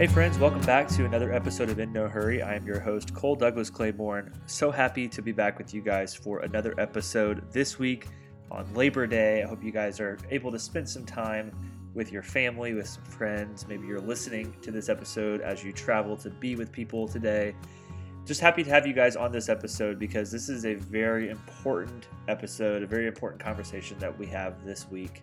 Hey, friends, welcome back to another episode of In No Hurry. I am your host, Cole Douglas Claiborne. So happy to be back with you guys for another episode this week on Labor Day. I hope you guys are able to spend some time with your family, with some friends. Maybe you're listening to this episode as you travel to be with people today. Just happy to have you guys on this episode because this is a very important episode, a very important conversation that we have this week.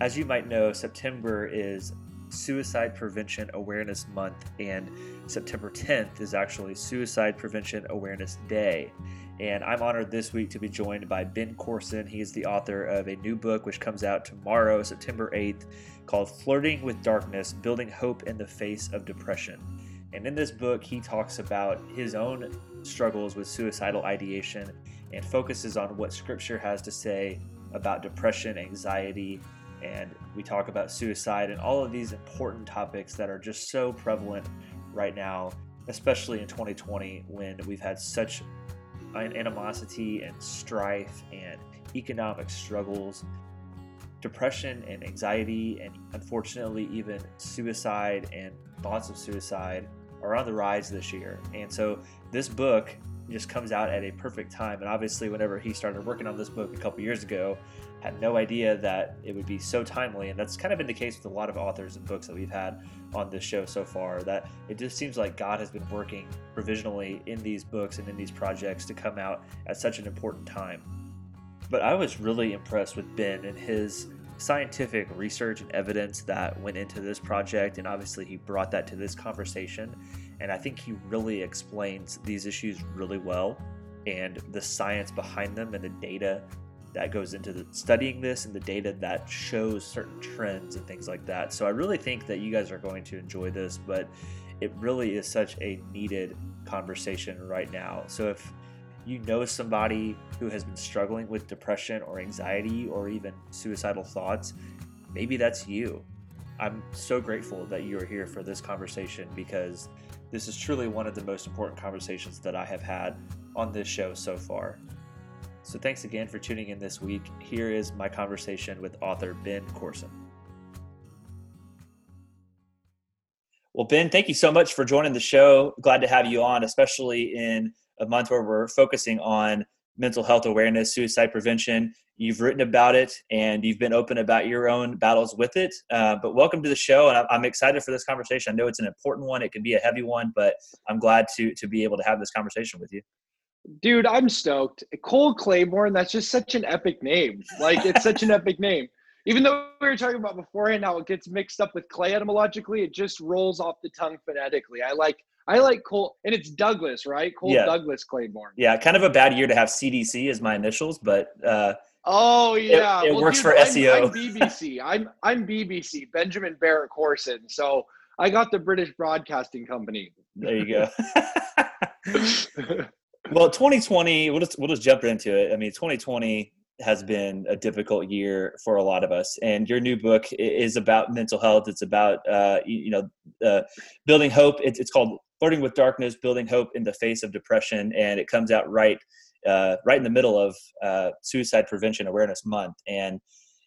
As you might know, September is Suicide Prevention Awareness Month, and September 10th is actually Suicide Prevention Awareness Day. And I'm honored this week to be joined by Ben Corson. He is the author of a new book which comes out tomorrow, September 8th, called Flirting with Darkness Building Hope in the Face of Depression. And in this book, he talks about his own struggles with suicidal ideation and focuses on what scripture has to say about depression, anxiety, and we talk about suicide and all of these important topics that are just so prevalent right now, especially in 2020 when we've had such an animosity and strife and economic struggles, depression and anxiety, and unfortunately, even suicide and thoughts of suicide are on the rise this year. And so, this book just comes out at a perfect time. And obviously, whenever he started working on this book a couple years ago, had no idea that it would be so timely. And that's kind of been the case with a lot of authors and books that we've had on this show so far. That it just seems like God has been working provisionally in these books and in these projects to come out at such an important time. But I was really impressed with Ben and his scientific research and evidence that went into this project. And obviously, he brought that to this conversation. And I think he really explains these issues really well and the science behind them and the data that goes into the, studying this and the data that shows certain trends and things like that. So I really think that you guys are going to enjoy this, but it really is such a needed conversation right now. So if you know somebody who has been struggling with depression or anxiety or even suicidal thoughts, maybe that's you. I'm so grateful that you are here for this conversation because this is truly one of the most important conversations that I have had on this show so far. So thanks again for tuning in this week. Here is my conversation with author Ben Corson. Well, Ben, thank you so much for joining the show. Glad to have you on, especially in a month where we're focusing on mental health awareness, suicide prevention. You've written about it and you've been open about your own battles with it. Uh, but welcome to the show, and I'm excited for this conversation. I know it's an important one; it can be a heavy one, but I'm glad to to be able to have this conversation with you. Dude, I'm stoked. Cole Claiborne, that's just such an epic name. Like it's such an epic name. Even though we were talking about beforehand how it gets mixed up with clay etymologically, it just rolls off the tongue phonetically. I like I like Cole, and it's Douglas, right? Cole yeah. Douglas Claiborne. Yeah, kind of a bad year to have CDC as my initials, but uh, oh yeah, it, it well, works dude, for I'm, SEO. I'm BBC. I'm I'm BBC. Benjamin Barrett Corson. So I got the British Broadcasting Company. There you go. well, 2020. We'll just we'll just jump into it. I mean, 2020 has been a difficult year for a lot of us. And your new book is about mental health. It's about uh, you, know uh, building hope. It's, it's called Flirting with Darkness: Building Hope in the Face of Depression, and it comes out right uh, right in the middle of uh, Suicide Prevention Awareness Month. And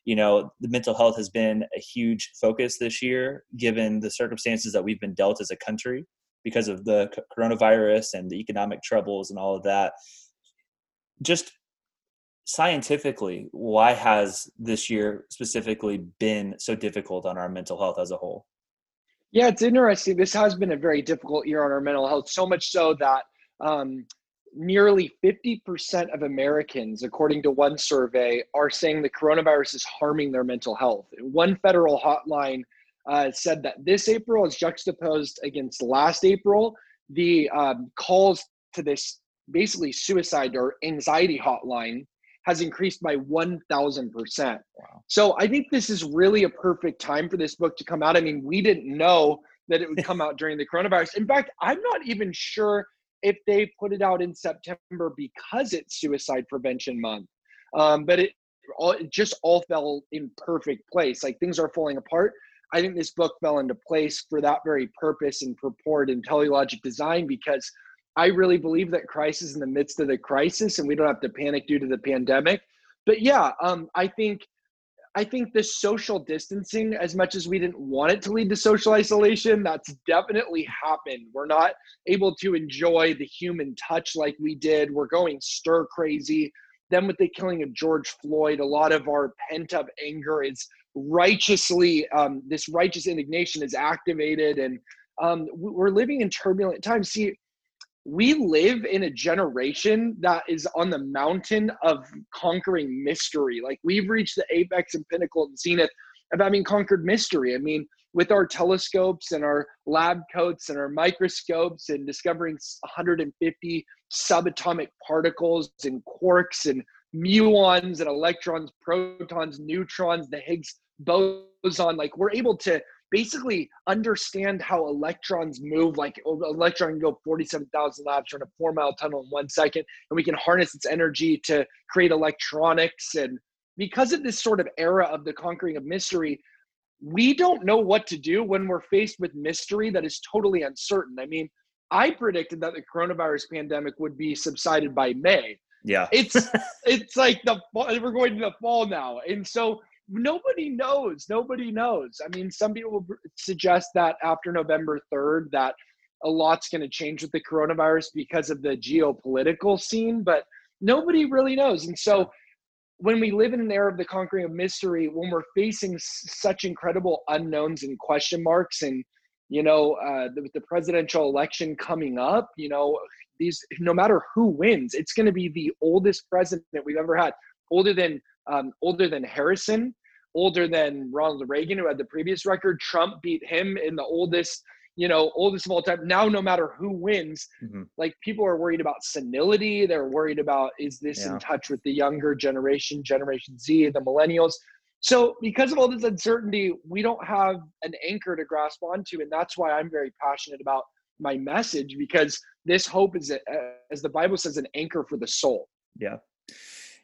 you know the mental health has been a huge focus this year, given the circumstances that we've been dealt as a country because of the coronavirus and the economic troubles and all of that. Just scientifically, why has this year specifically been so difficult on our mental health as a whole? Yeah, it's interesting. This has been a very difficult year on our mental health, so much so that um, nearly 50% of Americans, according to one survey, are saying the coronavirus is harming their mental health. One federal hotline uh, said that this April is juxtaposed against last April. The um, calls to this basically suicide or anxiety hotline has increased by 1000%. Wow. So I think this is really a perfect time for this book to come out. I mean, we didn't know that it would come out during the coronavirus. In fact, I'm not even sure if they put it out in September because it's suicide prevention month. Um, but it all it just all fell in perfect place. Like things are falling apart. I think this book fell into place for that very purpose and purport and teleologic design because I really believe that Christ is in the midst of the crisis and we don't have to panic due to the pandemic. But yeah, um, I think I think the social distancing, as much as we didn't want it to lead to social isolation, that's definitely happened. We're not able to enjoy the human touch like we did. We're going stir crazy. Then, with the killing of George Floyd, a lot of our pent up anger is righteously, um, this righteous indignation is activated. And um, we're living in turbulent times. See, we live in a generation that is on the mountain of conquering mystery. Like we've reached the apex and pinnacle and zenith of having conquered mystery. I mean, with our telescopes and our lab coats and our microscopes and discovering 150 subatomic particles and quarks and muons and electrons, protons, neutrons, the Higgs boson, like we're able to basically understand how electrons move. Like oh, an electron can go 47,000 laps in a four mile tunnel in one second, and we can harness its energy to create electronics. And because of this sort of era of the conquering of mystery, we don't know what to do when we're faced with mystery that is totally uncertain. I mean, I predicted that the coronavirus pandemic would be subsided by May. Yeah. It's it's like the we're going to the fall now. And so nobody knows. Nobody knows. I mean, some people suggest that after November 3rd, that a lot's going to change with the coronavirus because of the geopolitical scene, but nobody really knows. And so, when we live in an era of the conquering of mystery, when we're facing such incredible unknowns and question marks, and you know, uh, the, the presidential election coming up, you know, these no matter who wins, it's going to be the oldest president that we've ever had, older than um, older than Harrison, older than Ronald Reagan, who had the previous record. Trump beat him in the oldest, you know, oldest of all time. Now, no matter who wins, mm-hmm. like people are worried about senility. They're worried about is this yeah. in touch with the younger generation, Generation Z, the millennials. So, because of all this uncertainty, we don't have an anchor to grasp onto. And that's why I'm very passionate about my message because this hope is, as the Bible says, an anchor for the soul. Yeah.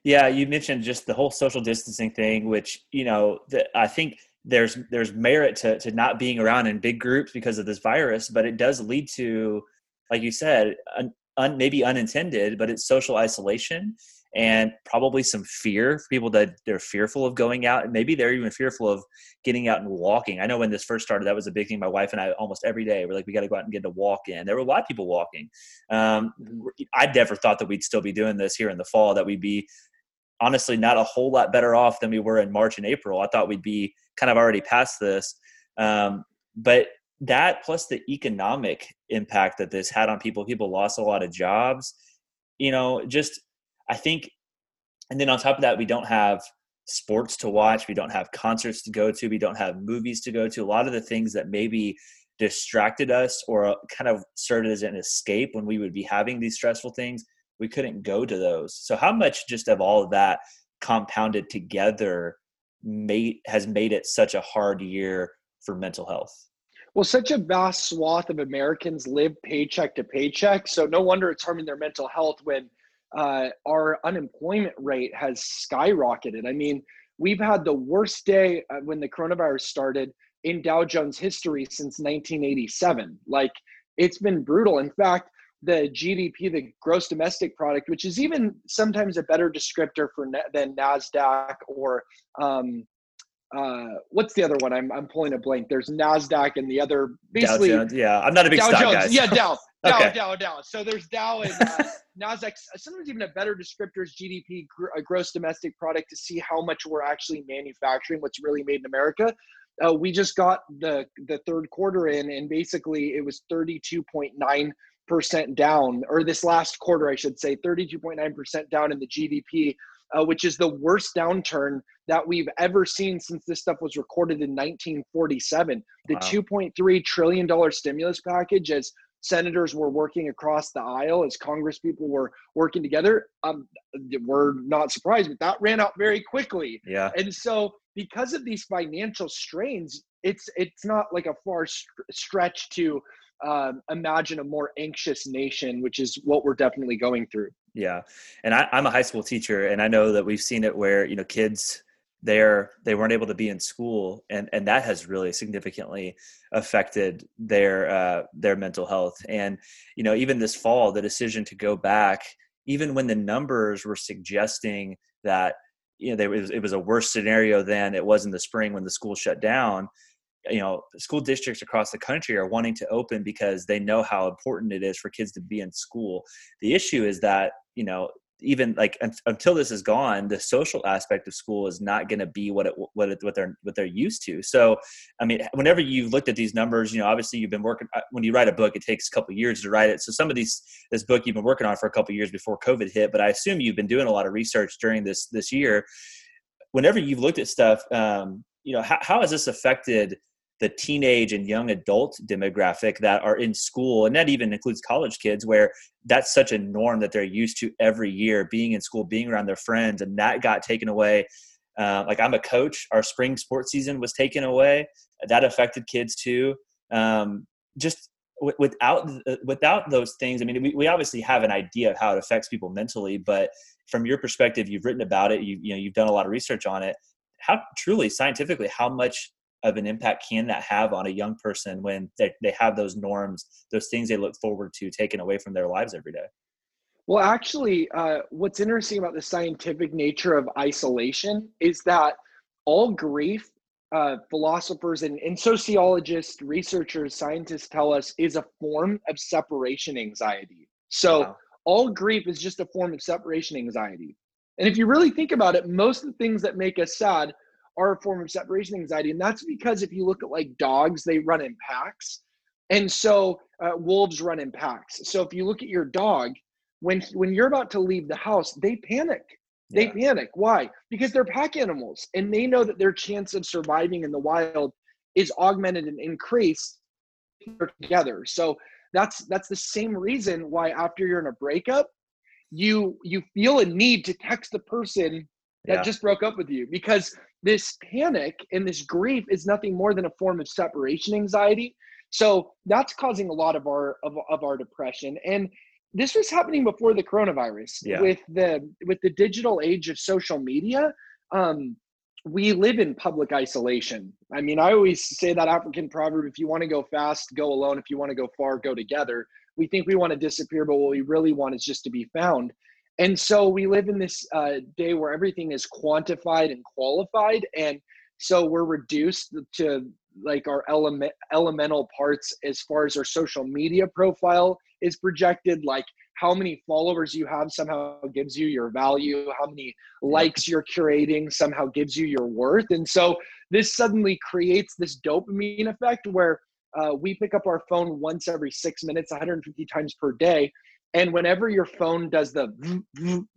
Yeah, you mentioned just the whole social distancing thing, which you know, the, I think there's there's merit to to not being around in big groups because of this virus, but it does lead to, like you said, un, un, maybe unintended, but it's social isolation and probably some fear for people that they're fearful of going out and maybe they're even fearful of getting out and walking. I know when this first started that was a big thing my wife and i almost every day we're like we got to go out and get a walk in. There were a lot of people walking. Um, i never thought that we'd still be doing this here in the fall that we'd be honestly not a whole lot better off than we were in March and April. I thought we'd be kind of already past this. Um, but that plus the economic impact that this had on people, people lost a lot of jobs, you know, just I think, and then on top of that, we don't have sports to watch, we don't have concerts to go to, we don't have movies to go to. A lot of the things that maybe distracted us or kind of served as an escape when we would be having these stressful things we couldn't go to those. So how much just of all of that compounded together made has made it such a hard year for mental health? Well, such a vast swath of Americans live paycheck to paycheck. So no wonder it's harming their mental health when uh, our unemployment rate has skyrocketed. I mean, we've had the worst day uh, when the coronavirus started in Dow Jones history since 1987. Like, it's been brutal. In fact, the GDP, the gross domestic product, which is even sometimes a better descriptor for than Nasdaq or um, uh, what's the other one? I'm I'm pulling a blank. There's Nasdaq and the other basically. Yeah, I'm not a big Dow stock Jones. guy. Yeah, Dow, Dow, okay. Dow, Dow. So there's Dow and uh, Nasdaq. Sometimes even a better descriptor is GDP, gr- gross domestic product, to see how much we're actually manufacturing, what's really made in America. Uh, we just got the the third quarter in, and basically it was 32.9 percent down, or this last quarter, I should say, 32.9% down in the GDP, uh, which is the worst downturn that we've ever seen since this stuff was recorded in 1947. The wow. 2.3 trillion dollar stimulus package, as senators were working across the aisle, as Congress people were working together, um, we're not surprised, but that ran out very quickly. Yeah, and so because of these financial strains, it's it's not like a far stretch to um, imagine a more anxious nation, which is what we're definitely going through. Yeah, and I, I'm a high school teacher, and I know that we've seen it where you know kids they're they weren't able to be in school and and that has really significantly affected their uh, their mental health and you know even this fall the decision to go back even when the numbers were suggesting that you know, they, it, was, it was a worse scenario than it was in the spring when the school shut down. You know, school districts across the country are wanting to open because they know how important it is for kids to be in school. The issue is that, you know, even like until this is gone the social aspect of school is not going to be what it what it, what they're what they're used to. So i mean whenever you've looked at these numbers you know obviously you've been working uh, when you write a book it takes a couple years to write it. So some of these this book you've been working on for a couple years before covid hit but i assume you've been doing a lot of research during this this year. Whenever you've looked at stuff um, you know how, how has this affected the teenage and young adult demographic that are in school and that even includes college kids where that's such a norm that they're used to every year being in school being around their friends and that got taken away. Uh, like i'm a coach. Our spring sports season was taken away. That affected kids too. Um, just w- without uh, without those things i mean we, we obviously have an idea of how it affects people mentally but from your perspective you've written about it. You, you know you've done a lot of research on it. How truly scientifically how much of an impact can that have on a young person when they, they have those norms those things they look forward to taken away from their lives every day? Well actually uh, what's interesting about the scientific nature of isolation is that all grief uh, philosophers and, and sociologists researchers scientists tell us is a form of separation anxiety. So wow. all grief is just a form of separation anxiety. And if you really think about it most of the things that make us sad are a form of separation anxiety. And that's because if you look at like dogs, they run in packs. And so uh, wolves run in packs. So if you look at your dog, when when you're about to leave the house, they panic. They yeah. panic. Why? Because they're pack animals and they know that their chance of surviving in the wild is augmented and increased together. So that's that's the same reason why after you're in a breakup, you you feel a need to text the person that yeah. just broke up with you because this panic and this grief is nothing more than a form of separation anxiety. So that's causing a lot of our of, of our depression. And this was happening before the coronavirus yeah. with the with the digital age of social media. Um we live in public isolation. I mean i always say that african proverb if you want to go fast go alone. If you want to go far go together. We think we want to disappear but what we really want is just to be found and so we live in this uh, day where everything is quantified and qualified and so we're reduced to like our element elemental parts as far as our social media profile is projected like how many followers you have somehow gives you your value how many likes you're curating somehow gives you your worth. And so this suddenly creates this dopamine effect where uh, we pick up our phone once every six minutes 150 times per day and whenever your phone does the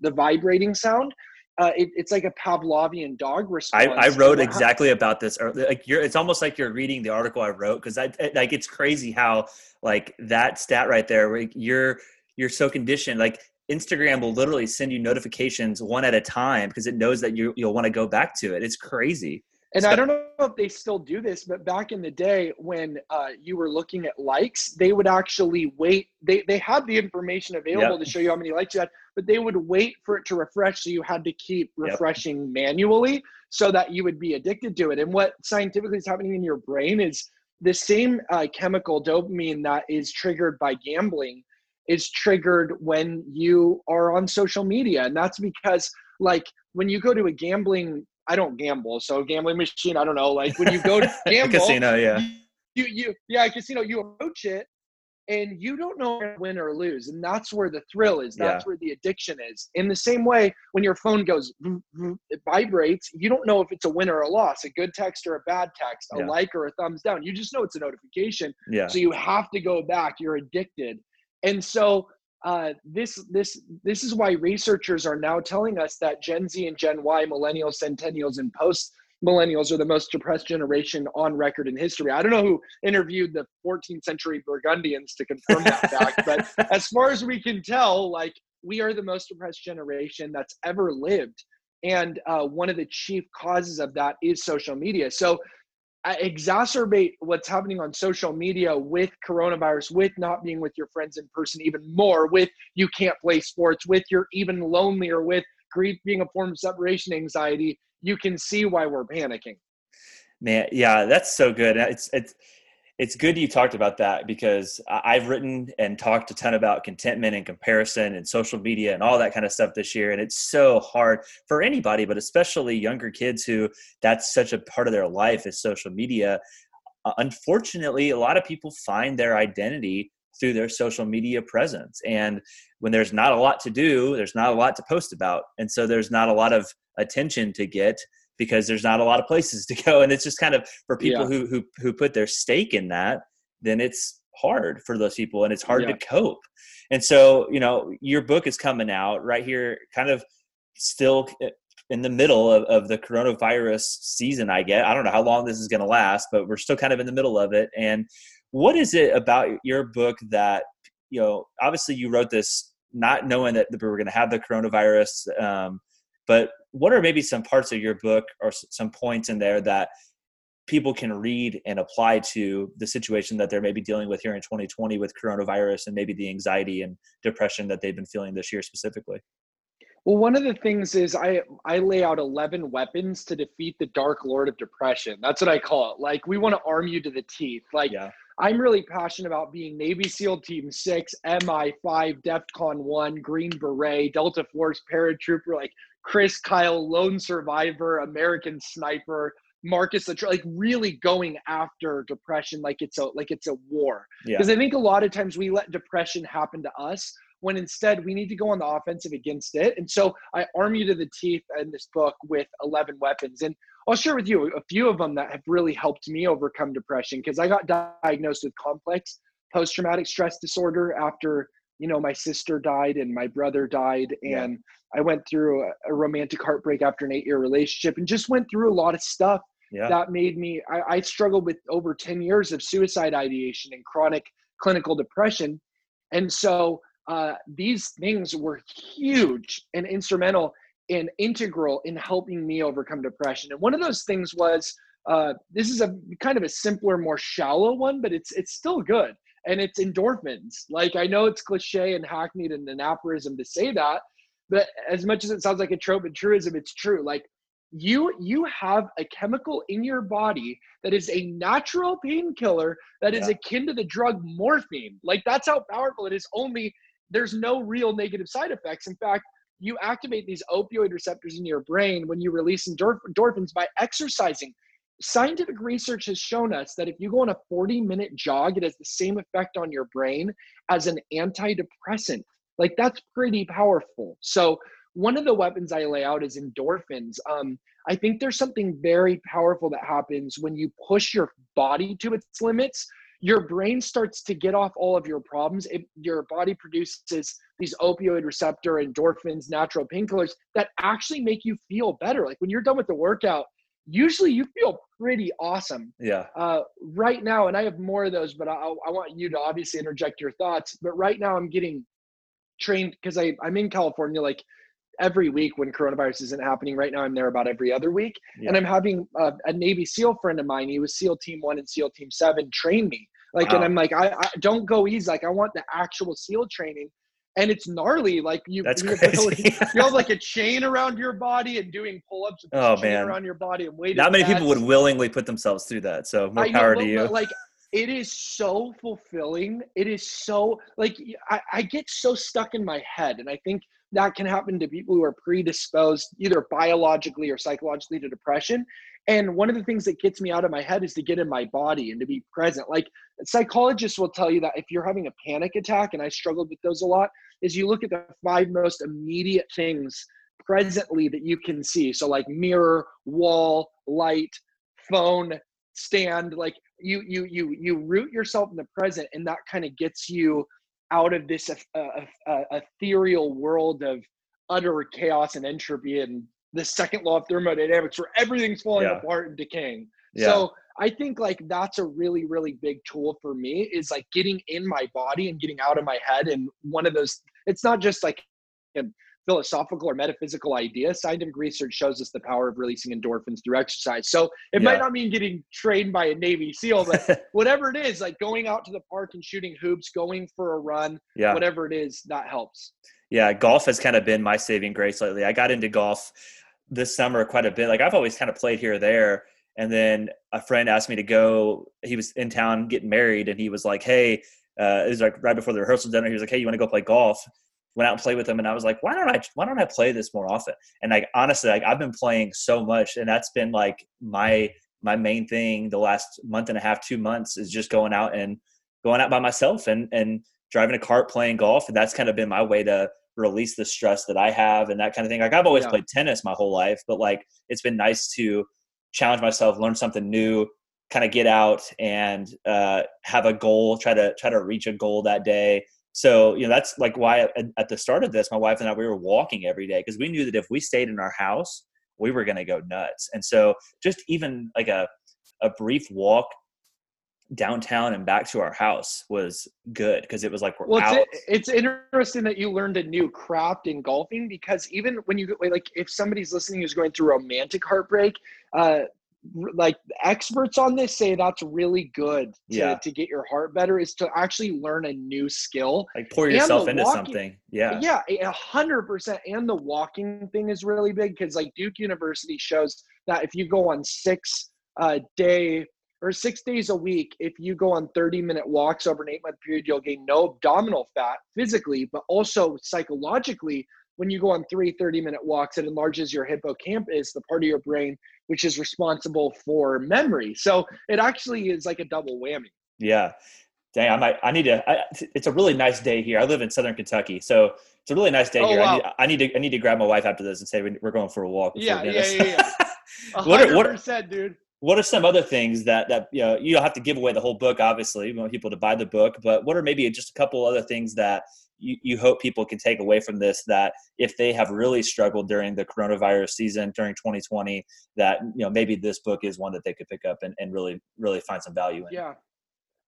the vibrating sound uh, it, it's like a Pavlovian dog response. I, I wrote exactly about this. Like you're, it's almost like you're reading the article I wrote because I like it's crazy how like that stat right there. Where you're you're so conditioned. Like Instagram will literally send you notifications one at a time because it knows that you you'll want to go back to it. It's crazy. And so, I don't know if they still do this, but back in the day when uh, you were looking at likes, they would actually wait. They they had the information available yep. to show you how many likes you had, but they would wait for it to refresh. So you had to keep refreshing yep. manually so that you would be addicted to it. And what scientifically is happening in your brain is the same uh, chemical dopamine that is triggered by gambling is triggered when you are on social media, and that's because like when you go to a gambling I don't gamble, so gambling machine. I don't know. Like when you go to gamble, casino, yeah. You you yeah, casino. You approach it, and you don't know win or lose, and that's where the thrill is. That's yeah. where the addiction is. In the same way, when your phone goes, it vibrates. You don't know if it's a win or a loss, a good text or a bad text, a yeah. like or a thumbs down. You just know it's a notification. Yeah. So you have to go back. You're addicted, and so uh, this this this is why researchers are now telling us that Gen Z and Gen Y, millennials, centennials, and post millennials are the most depressed generation on record in history. I don't know who interviewed the 14th century Burgundians to confirm that fact, but as far as we can tell, like we are the most depressed generation that's ever lived. And uh, one of the chief causes of that is social media. So exacerbate what's happening on social media with coronavirus, with not being with your friends in person even more, with you can't play sports, with you're even lonelier, with grief being a form of separation anxiety, you can see why we're panicking. Man, yeah, that's so good. It's it's it's good you talked about that because I've written and talked a ton about contentment and comparison and social media and all that kind of stuff this year. And it's so hard for anybody, but especially younger kids who that's such a part of their life is social media. Uh, unfortunately, a lot of people find their identity through their social media presence. And when there's not a lot to do, there's not a lot to post about. And so there's not a lot of attention to get because there's not a lot of places to go and it's just kind of for people yeah. who who who put their stake in that then it's hard for those people and it's hard yeah. to cope and so you know your book is coming out right here kind of still in the middle of, of the coronavirus season i get i don't know how long this is going to last but we're still kind of in the middle of it and what is it about your book that you know obviously you wrote this not knowing that we were going to have the coronavirus um, but what are maybe some parts of your book or some points in there that people can read and apply to the situation that they're maybe dealing with here in 2020 with coronavirus and maybe the anxiety and depression that they've been feeling this year specifically? Well, one of the things is I I lay out 11 weapons to defeat the dark lord of depression. That's what I call it. Like we want to arm you to the teeth. Like yeah. I'm really passionate about being Navy SEAL Team 6, MI5, DEFCON 1, Green Beret, Delta Force paratrooper like Chris Kyle, lone survivor, American sniper, Marcus, like really going after depression like it's a like it's a war. Because yeah. I think a lot of times we let depression happen to us when instead we need to go on the offensive against it. And so I arm you to the teeth in this book with 11 weapons. And I'll share with you a few of them that have really helped me overcome depression because I got diagnosed with complex post traumatic stress disorder after you know my sister died and my brother died and yeah. i went through a, a, romantic heartbreak after an eight year relationship and just went through a lot of stuff yeah. that made me I, I struggled with over 10 years of suicide ideation and chronic clinical depression and so uh, these things were huge and instrumental and integral in helping me overcome depression and one of those things was uh, this is a kind of a simpler more shallow one but it's it's still good and it's endorphins. Like I know it's cliche and hackneyed and an aphorism to say that, but as much as it sounds like a trope and truism, it's true. Like you you have a chemical in your body that is a natural painkiller that yeah. is akin to the drug morphine. Like that's how powerful it is. Only there's no real negative side effects. In fact, you activate these opioid receptors in your brain when you release endorphins by exercising scientific research has shown us that if you go on a 40 minute jog, it has the same effect on your brain as an antidepressant. Like that's pretty powerful. So, one of the weapons I lay out is endorphins. Um, I think there's something very powerful that happens when you push your body to its limits. Your brain starts to get off all of your problems. It, your body produces these opioid receptor endorphins, natural painkillers that actually make you feel better. Like when you're done with the workout, usually you feel pretty awesome. Yeah. Uh, right now, and I have more of those, but I, I want you to obviously interject your thoughts. But right now, I'm getting trained because I I'm in California like every week when coronavirus isn't happening. Right now, I'm there about every other week, yeah. and I'm having a, a, Navy SEAL friend of mine. He was SEAL Team One and SEAL Team Seven train me. Like, wow. and I'm like, I, I don't go easy. Like, I want the actual SEAL training and it's gnarly. Like you, That's you, crazy. you have like a chain around your body and doing pull-ups with oh, chain man. around your body and waiting. Not many people would willingly put themselves through that. So more power know, to you. Like it is so fulfilling. It is so like I, I get so stuck in my head, and I think that can happen to people who are predisposed either biologically or psychologically to depression. And one of the things that gets me out of my head is to get in my body and to be present. Like psychologists will tell you that if you're having a panic attack, and I struggled with those a lot, is you look at the five most immediate things presently that you can see. So like mirror, wall, light, phone, stand, like you you you you root yourself in the present and that kind of gets you out of this uh, uh, uh, ethereal world of utter chaos and entropy and the second law of thermodynamics where everything's falling yeah. apart and decaying. Yeah. So I think like that's a really, really big tool for me is like getting in my body and getting out of my head. And one of those, it's not just like philosophical or metaphysical idea. Scientific research shows us the power of releasing endorphins through exercise. So it yeah. might not mean getting trained by a Navy SEAL, but whatever it is, like going out to the park and shooting hoops, going for a run, yeah. whatever it is, that helps. Yeah, golf has kind of been my saving grace lately. I got into golf this summer quite a bit. Like I've always kind of played here or there. And then a friend asked me to go. He was in town getting married, and he was like, "Hey." Uh, it was like right before the rehearsal dinner. He was like, "Hey, you want to go play golf?" Went out and played with him, and I was like, "Why don't I? Why don't I play this more often?" And like honestly, like I've been playing so much, and that's been like my my main thing the last month and a half, two months is just going out and going out by myself and and driving a cart, playing golf, and that's kind of been my way to release the stress that I have and that kind of thing. Like I've always yeah. played tennis my whole life, but like it's been nice to challenge myself, learn something new, kind of get out and uh, have a goal, try to try to reach a goal that day. So you know that's like why at, at the start of this, my wife and I we were walking every day because we knew that if we stayed in our house, we were going to go nuts. And so just even like a a brief walk downtown and back to our house was good because it was like we're well, out. It's, it's interesting that you learned a new craft in golfing because even when you like, if somebody's listening who's going through romantic heartbreak, uh, like experts on this say that's really good to, yeah. to get your heart better is to actually learn a new skill like pour yourself into walking, something yeah yeah a hundred percent and the walking thing is really big because like duke university shows that if you go on six uh, day or six days a week, if you go on 30 minute walks over an eight month period, you'll gain no abdominal fat physically, but also psychologically. When you go on three 30 minute walks, it enlarges your hippocampus, the part of your brain which is responsible for memory. So it actually is like a double whammy. Yeah. Dang, I might, I need to, I, it's a really nice day here. I live in Southern Kentucky. So it's a really nice day oh, here. Wow. I, need, I, need, to, I need to grab my wife after this and say we're going for a walk. Yeah, yeah, yeah, yeah, yeah. what are, what are, dude what are some other things that that you know you don't have to give away the whole book obviously we want people to buy the book but what are maybe just a couple other things that you, you hope people can take away from this that if they have really struggled during the coronavirus season during 2020 that you know maybe this book is one that they could pick up and, and really really find some value in. Yeah.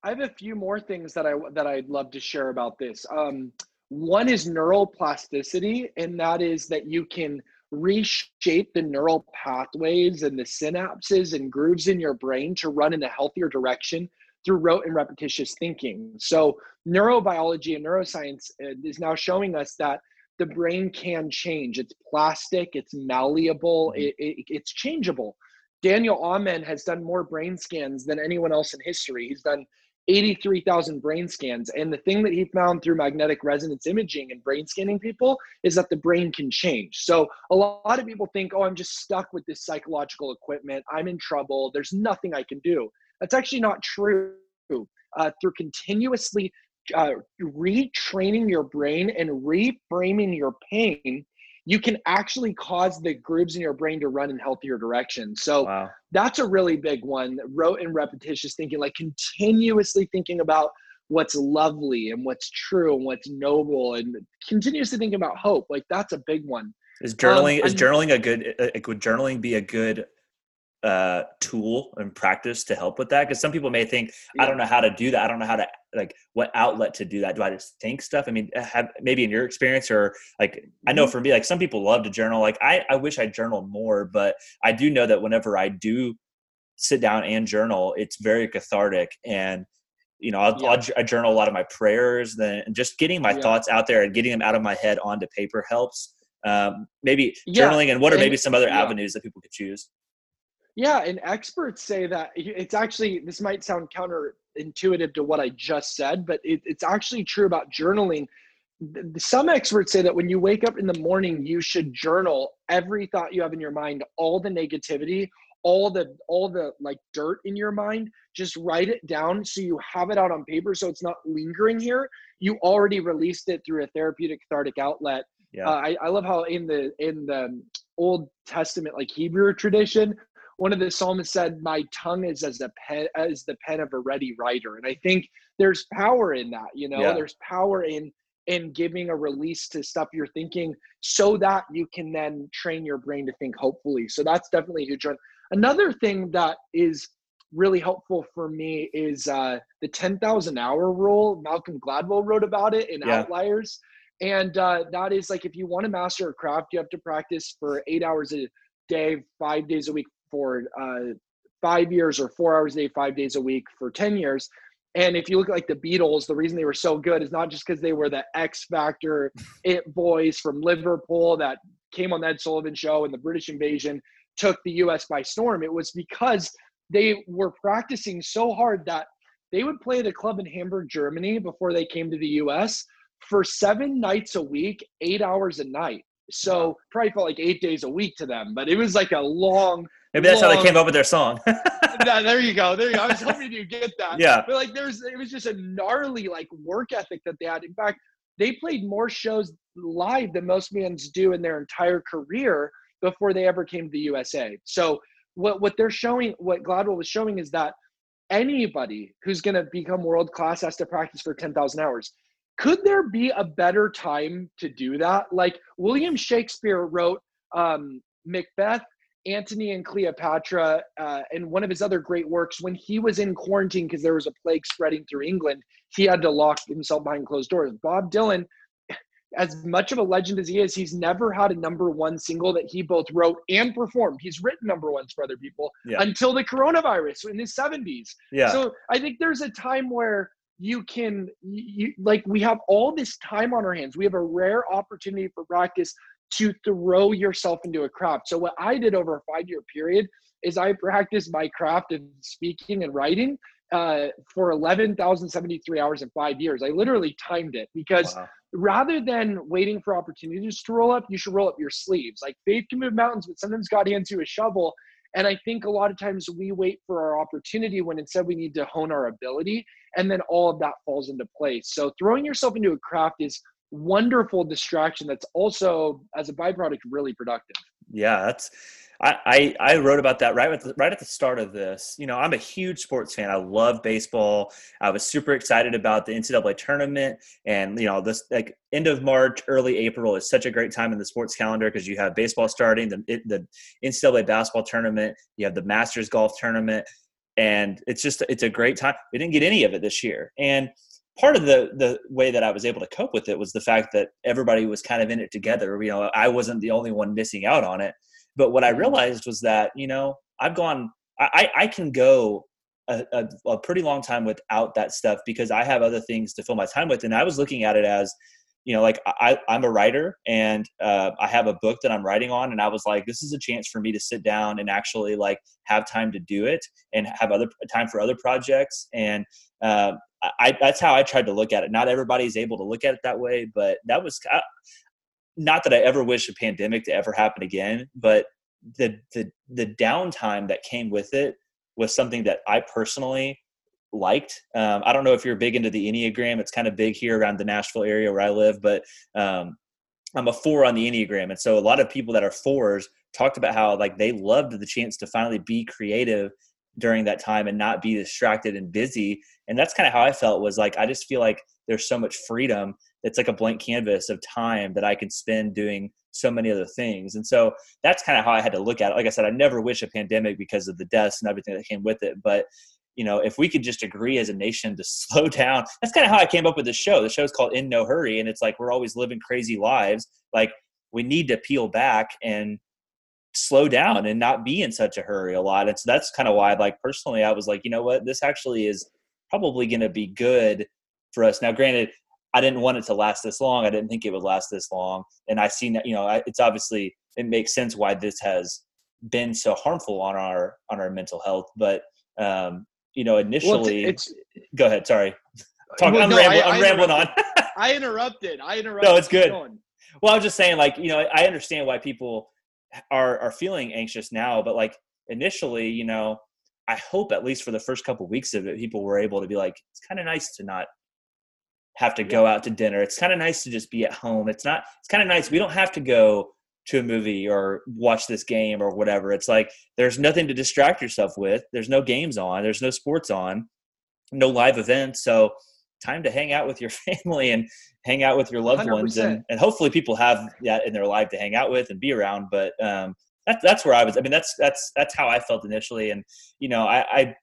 I have a few more things that i that i'd love to share about this. Um, one is neuroplasticity and that is that you can reshape the neural pathways and the synapses and grooves in your brain to run in a healthier direction through rote and repetitious thinking. So, neurobiology and neuroscience uh, is now showing us that the brain can change. It's plastic, it's malleable, mm-hmm. it, it, it's changeable. Daniel Amen has done more brain scans than anyone else in history. He's done 83,000 brain scans. And the thing that he found through magnetic resonance imaging and brain scanning people is that the brain can change. So a lot of people think, oh, I'm just stuck with this psychological equipment. I'm in trouble. There's nothing I can do. That's actually not true. Uh, through continuously uh, retraining your brain and reframing your pain, you can actually cause the grooves in your brain to run in healthier directions. So wow. that's a really big one. Rote and repetitious thinking, like continuously thinking about what's lovely and what's true and what's noble and continuously thinking about hope. Like that's a big one. Is journaling um, is journaling a good? Uh, would journaling be a good uh, tool and practice to help with that? Because some people may think, yeah. I don't know how to do that. I don't know how to like what outlet to do that. Do I just think stuff? I mean, have maybe in your experience or like. I know mm-hmm. for me, like some people love to journal. Like I, I wish I journaled more, but I do know that whenever I do sit down and journal, it's very cathartic and you know, I'll, yeah. I'll, I journal a lot of my prayers. Then just getting my yeah. thoughts out there and getting them out of my head onto paper helps. Um, maybe journaling and what are maybe some other avenues that people could choose? Yeah, and experts say that it's actually this might sound counterintuitive to what I just said, but it, it's actually true about journaling. Some experts say that when you wake up in the morning, you should journal every thought you have in your mind, all the negativity, all the all the like dirt in your mind. Just write it down so you have it out on paper, so it's not lingering here. You already released it through a therapeutic cathartic outlet. Yeah. Uh, I, I love how in the in the Old Testament, like Hebrew tradition, one of the psalmists said, "My tongue is as a pen as the pen of a ready writer," and I think there's power in that. You know, yeah. there's power in in giving a release to stuff you're thinking, so that you can then train your brain to think hopefully. So that's definitely a huge one. Another thing that is really helpful for me is uh, the 10,000 hour rule. Malcolm Gladwell wrote about it in yeah. Outliers. And uh, that is like if you want to master a craft, you have to practice for eight hours a day, five days a week, for uh, five years or four hours a day, five days a week for 10 years. And if you look at like the Beatles, the reason they were so good is not just because they were the X Factor it boys from Liverpool that came on the Ed Sullivan show and the British invasion. took the US by storm. It was because they were practicing so hard that they would play at a club in Hamburg, Germany before they came to the US for seven nights a week, eight hours a night. So probably felt like eight days a week to them, but it was like a long. Maybe that's long, how they came up with their song. there you go. There you go. I was hoping you get that. Yeah. But like, there's it was just a gnarly like work ethic that they had. In fact, they played more shows live than most bands do in their entire career before they ever came to the USA. So what what they're showing, what Gladwell was showing, is that anybody who's going to become world class has to practice for 10,000 hours. Could there be a better time to do that? Like William Shakespeare wrote um, Macbeth, Antony and Cleopatra, uh, and one of his other great works. When he was in quarantine because there was a plague spreading through England, he had to lock himself behind closed doors. Bob Dylan as much of a legend as he is, he's never had a number one single that he both wrote and performed. He's written number ones for other people yeah. until the coronavirus in his 70s. Yeah. So I think there's a time where you can, you, like, we have all this time on our hands. We have a rare opportunity for practice to throw yourself into a craft. So what I did over a five year period is I practiced my craft of speaking and writing uh, for 11,073 hours in five years. I literally timed it because wow. rather than waiting for opportunities to roll up, you should roll up your sleeves. Like faith can move mountains, but sometimes God hands you a shovel. And I think a lot of times we wait for our opportunity when instead we need to hone our ability. And then all of that falls into place. So throwing yourself into a craft is wonderful distraction that's also as a byproduct really productive. Yeah, that's I, I, wrote about that right at the, right at the start of this. You know, I'm a huge sports fan. I love baseball. I was super excited about the NCAA tournament, and you know, this like end of March, early April is such a great time in the sports calendar because you have baseball starting, the the NCAA basketball tournament, you have the Masters golf tournament, and it's just it's a great time. We didn't get any of it this year, and part of the the way that I was able to cope with it was the fact that everybody was kind of in it together. You know, I wasn't the only one missing out on it. But what I mm-hmm. realized was that, you know, I've gone, I, I can go a, a, a, pretty long time without that stuff because I have other things to fill my time with. And I was looking at it as, you know, like I, I'm a writer and uh, I have a book that I'm writing on. And I was like, this is a chance for me to sit down and actually like have time to do it and have other time for other projects. And uh, I, that's how I tried to look at it. Not everybody's able to look at it that way, but that was, not that I ever wish a pandemic to ever happen again, but the the the downtime that came with it was something that I personally liked. Um, I don't know if you're big into the Enneagram. It's kind of big here around the Nashville area where I live, but um, I'm a four on the Enneagram, and so a lot of people that are fours talked about how like they loved the chance to finally be creative during that time and not be distracted and busy. And that's kind of how I felt was like I just feel like there's so much freedom it's like a blank canvas of time that I can spend doing so many other things. And so that's kind of how I had to look at it. Like I said, I never wish a pandemic because of the deaths and everything that came with it. But you know, if we could just agree as a nation to slow down, that's kind of how I came up with the show. The show is called In No Hurry, and it's like we're always living crazy lives. Like we need to peel back and slow down and not be in such a hurry a lot. And so that's kind of why, like personally, I was like, you know what, this actually is probably going to be good for us. Now, granted, I didn't want it to last this long. I didn't think it would last this long. And I seen that, you know, it's obviously, it makes sense why this has been so harmful on our, on our mental health. But, um, you know, initially, well, it's, it's, go ahead. Sorry. Talk, well, I'm, no, rambling, I, I'm rambling on. I interrupted. I interrupted. No, it's good. Well, I was just saying, like, you know, I understand why people are, are feeling anxious now, but like initially, you know, I hope at least for the first couple of weeks of it, people were able to be like, it's kind of nice to not have to go out to dinner. It's kind of nice to just be at home. It's not, it's kind of nice. We don't have to go to a movie or watch this game or whatever. It's like there's nothing to distract yourself with. There's no games on, there's no sports on, no live events. So, time to hang out with your family and hang out with your loved 100%. ones. And, and hopefully, people have that in their life to hang out with and be around. But, um, that's that's where I was. I mean, that's that's that's how I felt initially, and you know, I, I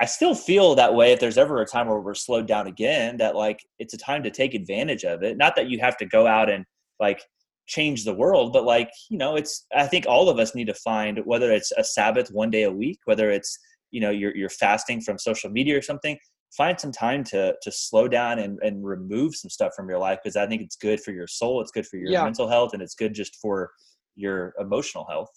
I still feel that way if there's ever a time where we're slowed down again, that like it's a time to take advantage of it. Not that you have to go out and like change the world, but like, you know, it's I think all of us need to find whether it's a Sabbath one day a week, whether it's, you know, you're you're fasting from social media or something, find some time to to slow down and, and remove some stuff from your life because I think it's good for your soul, it's good for your yeah. mental health, and it's good just for your emotional health.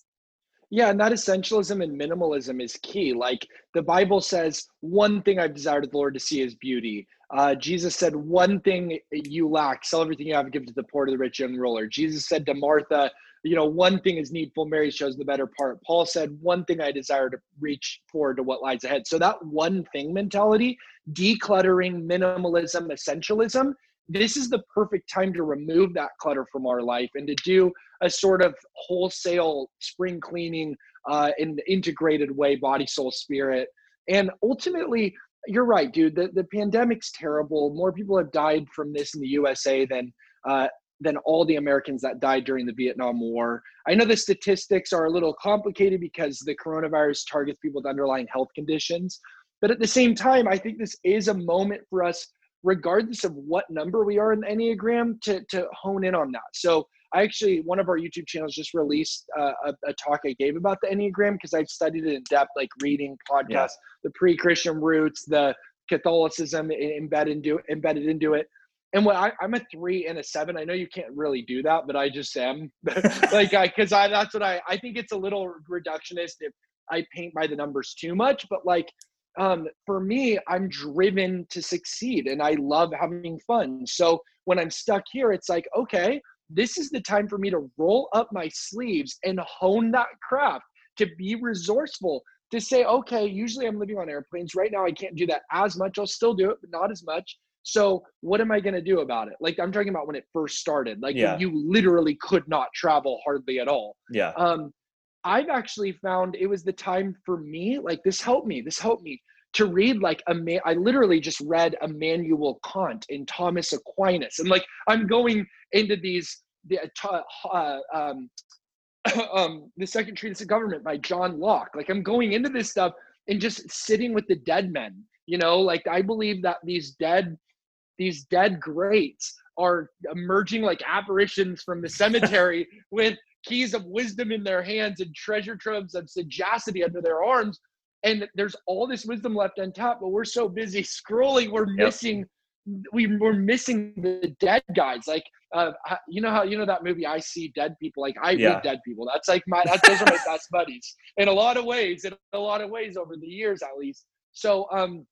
Yeah, and that essentialism and minimalism is key. Like the Bible says, one thing I've desired the Lord to see is beauty. Uh, Jesus said, one thing you lack, sell everything you have and give to the poor to the rich young ruler. Jesus said to Martha, you know, one thing is needful, Mary shows the better part. Paul said, one thing I desire to reach forward to what lies ahead. So that one thing mentality, decluttering, minimalism, essentialism, this is the perfect time to remove that clutter from our life and to do a sort of wholesale spring cleaning uh, in an integrated way, body, soul, spirit. And ultimately, you're right, dude. The, the pandemic's terrible. More people have died from this in the USA than uh, than all the Americans that died during the Vietnam War. I know the statistics are a little complicated because the coronavirus targets people with underlying health conditions. But at the same time, I think this is a moment for us, regardless of what number we are in the Enneagram, to, to hone in on that. So I actually, one of our YouTube channels just released uh, a, a, talk I gave about the Enneagram because I've studied it in depth, like reading podcasts, yeah. the pre-Christian roots, the Catholicism embedded into embedded into it. And what I, am a three and a seven. I know you can't really do that, but I just am. like, I because I that's what I I think it's a little reductionist if I paint by the numbers too much. But like, um, for me, I'm driven to succeed, and I love having fun. So when I'm stuck here, it's like, okay, this is the time for me to roll up my sleeves and hone that craft, to be resourceful, to say, okay, usually I'm living on airplanes. Right now, I can't do that as much. I'll still do it, but not as much. So, what am I going to do about it? Like, I'm talking about when it first started, like yeah. you literally could not travel hardly at all. Yeah. Um, I've actually found it was the time for me, like, this helped me. This helped me to read like a man i literally just read immanuel kant and thomas aquinas and like i'm going into these the uh, uh um, um the second treatise of government by john locke like i'm going into this stuff and just sitting with the dead men you know like i believe that these dead these dead greats are emerging like apparitions from the cemetery with keys of wisdom in their hands and treasure troves of sagacity under their arms. And there's all this wisdom left untapped but we're so busy scrolling we're yep. missing we, we're missing the dead guys. Like uh, you know how you know that movie i see dead people? Like i yeah. read dead people. That's like my that's, those are my best buddies in a lot of ways in a lot of ways over the years at least. So um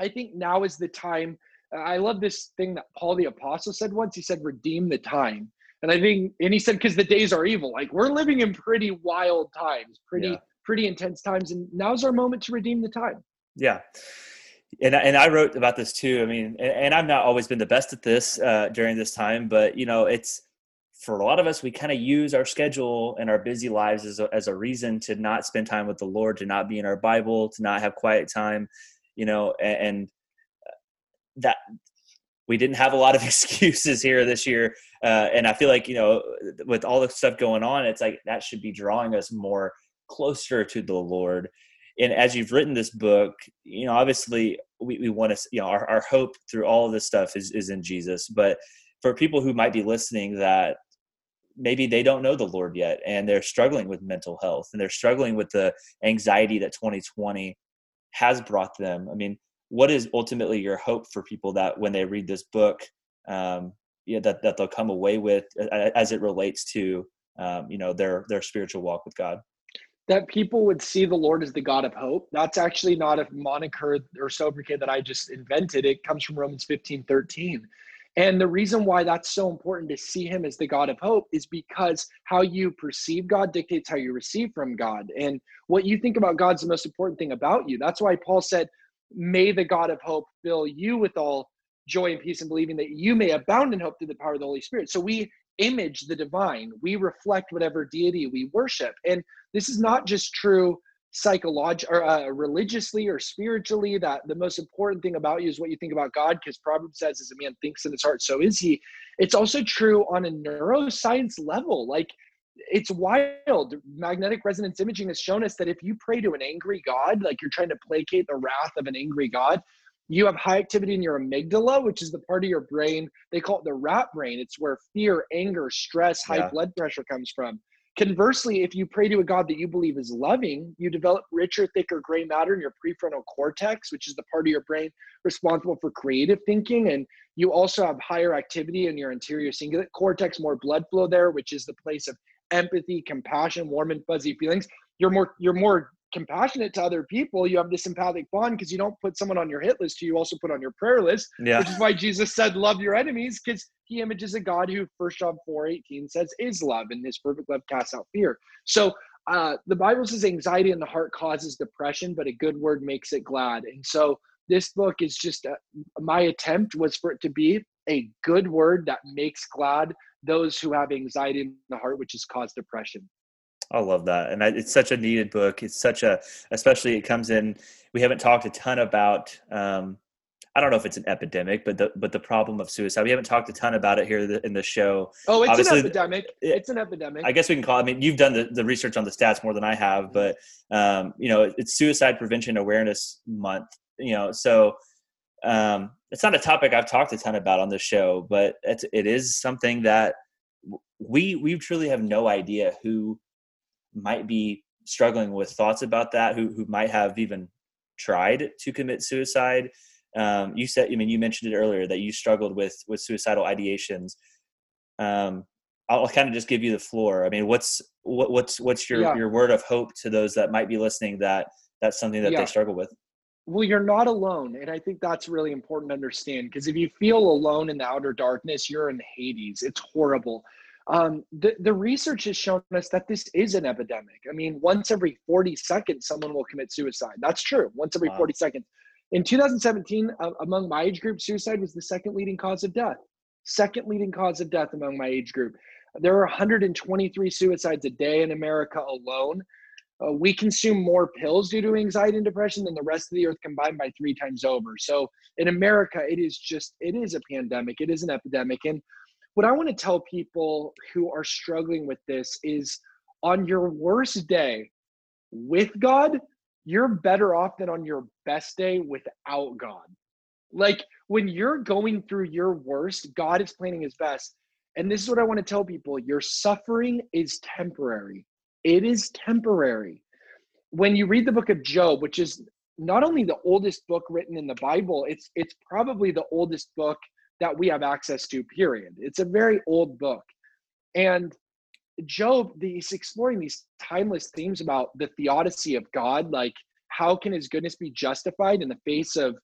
i think now is the time i love this thing that paul the apostle said once he said redeem the time and i think and he said because the days are evil like we're living in pretty wild times pretty yeah pretty intense times, and now's our moment to redeem the time. Yeah. And, and I wrote about this too. I mean, and, and I've not always been the best at this uh, during this time, but you know, it's for a lot of us, we kind of use our schedule and our busy lives as a, as a reason to not spend time with the Lord, to not be in our Bible, to not have quiet time, you know, and, and that we didn't have a lot of excuses here this year. Uh, and I feel like, you know, with all the stuff going on, it's like that should be drawing us more closer to the Lord. And as you've written this book, you know, obviously we, we want to, you know, our, our hope through all of this stuff is, is in Jesus. But for people who might be listening that maybe they don't know the Lord yet and they're struggling with mental health and they're struggling with the anxiety that 2020 has brought them. I mean, what is ultimately your hope for people that when they read this book, um, yeah, that, that they'll come away with as it relates to, um, you know, their, their spiritual walk with God? that people would see the Lord as the God of hope. That's actually not a moniker or sobriquet that I just invented. It comes from Romans 15 13. And the reason why that's so important to see him as the God of hope is because how you perceive God dictates how you receive from God. And what you think about God's the most important thing about you. That's why Paul said, May the God of hope fill you with all joy and peace and believing that you may abound in hope through the power of the Holy Spirit. So we image the divine, we reflect whatever deity we worship. And this is not just true psychologically or uh, religiously or spiritually that the most important thing about you is what you think about god because proverbs says as a man thinks in his heart so is he it's also true on a neuroscience level like it's wild magnetic resonance imaging has shown us that if you pray to an angry god like you're trying to placate the wrath of an angry god you have high activity in your amygdala which is the part of your brain they call it the rat brain it's where fear anger stress high yeah. blood pressure comes from Conversely, if you pray to a God that you believe is loving, you develop richer, thicker gray matter in your prefrontal cortex, which is the part of your brain responsible for creative thinking. And you also have higher activity in your anterior cingulate cortex, more blood flow there, which is the place of empathy, compassion, warm and fuzzy feelings. you're more you're more compassionate to other people. You have this empathic bond because you don't put someone on your hit list who you also put on your prayer list. Yeah. Which is why Jesus said, "Love your enemies," because he images a God who, First John four eighteen says, is love, and His perfect love casts out fear. So uh, the Bible says anxiety in the heart causes depression, but a good word makes it glad. And so this book is just a, my attempt was for it to be a good word that makes glad those who have anxiety in the heart, which has caused depression. I love that, and it's such a needed book. It's such a, especially it comes in. We haven't talked a ton about. Um, I don't know if it's an epidemic, but the but the problem of suicide. We haven't talked a ton about it here in the show. Oh, it's Obviously, an epidemic. It's an epidemic. I guess we can call. It, I mean, you've done the, the research on the stats more than I have, but um, you know, it's Suicide Prevention Awareness Month. You know, so um, it's not a topic I've talked a ton about on the show, but it's it is something that we we truly have no idea who might be struggling with thoughts about that, who who might have even tried to commit suicide. Um, you said, I mean, you mentioned it earlier that you struggled with with suicidal ideations. Um, I'll kind of just give you the floor. I mean, what's what, what's what's your yeah. your word of hope to those that might be listening that that's something that yeah. they struggle with? Well, you're not alone, and I think that's really important to understand because if you feel alone in the outer darkness, you're in Hades. It's horrible. Um, the, the research has shown us that this is an epidemic. I mean, once every 40 seconds, someone will commit suicide. That's true. Once every wow. 40 seconds. In 2017, uh, among my age group, suicide was the second leading cause of death. Second leading cause of death among my age group. There are 123 suicides a day in America alone. Uh, we consume more pills due to anxiety and depression than the rest of the earth combined by three times over. So in America, it is just, it is a pandemic, it is an epidemic. And what I want to tell people who are struggling with this is on your worst day with God, you're better off than on your best day without God. Like when you're going through your worst, God is planning his best. And this is what I want to tell people your suffering is temporary. It is temporary. When you read the book of Job, which is not only the oldest book written in the Bible, it's it's probably the oldest book that we have access to, period. It's a very old book. And Job, he's exploring these timeless themes about the theodicy of God, like how can his goodness be justified in the face of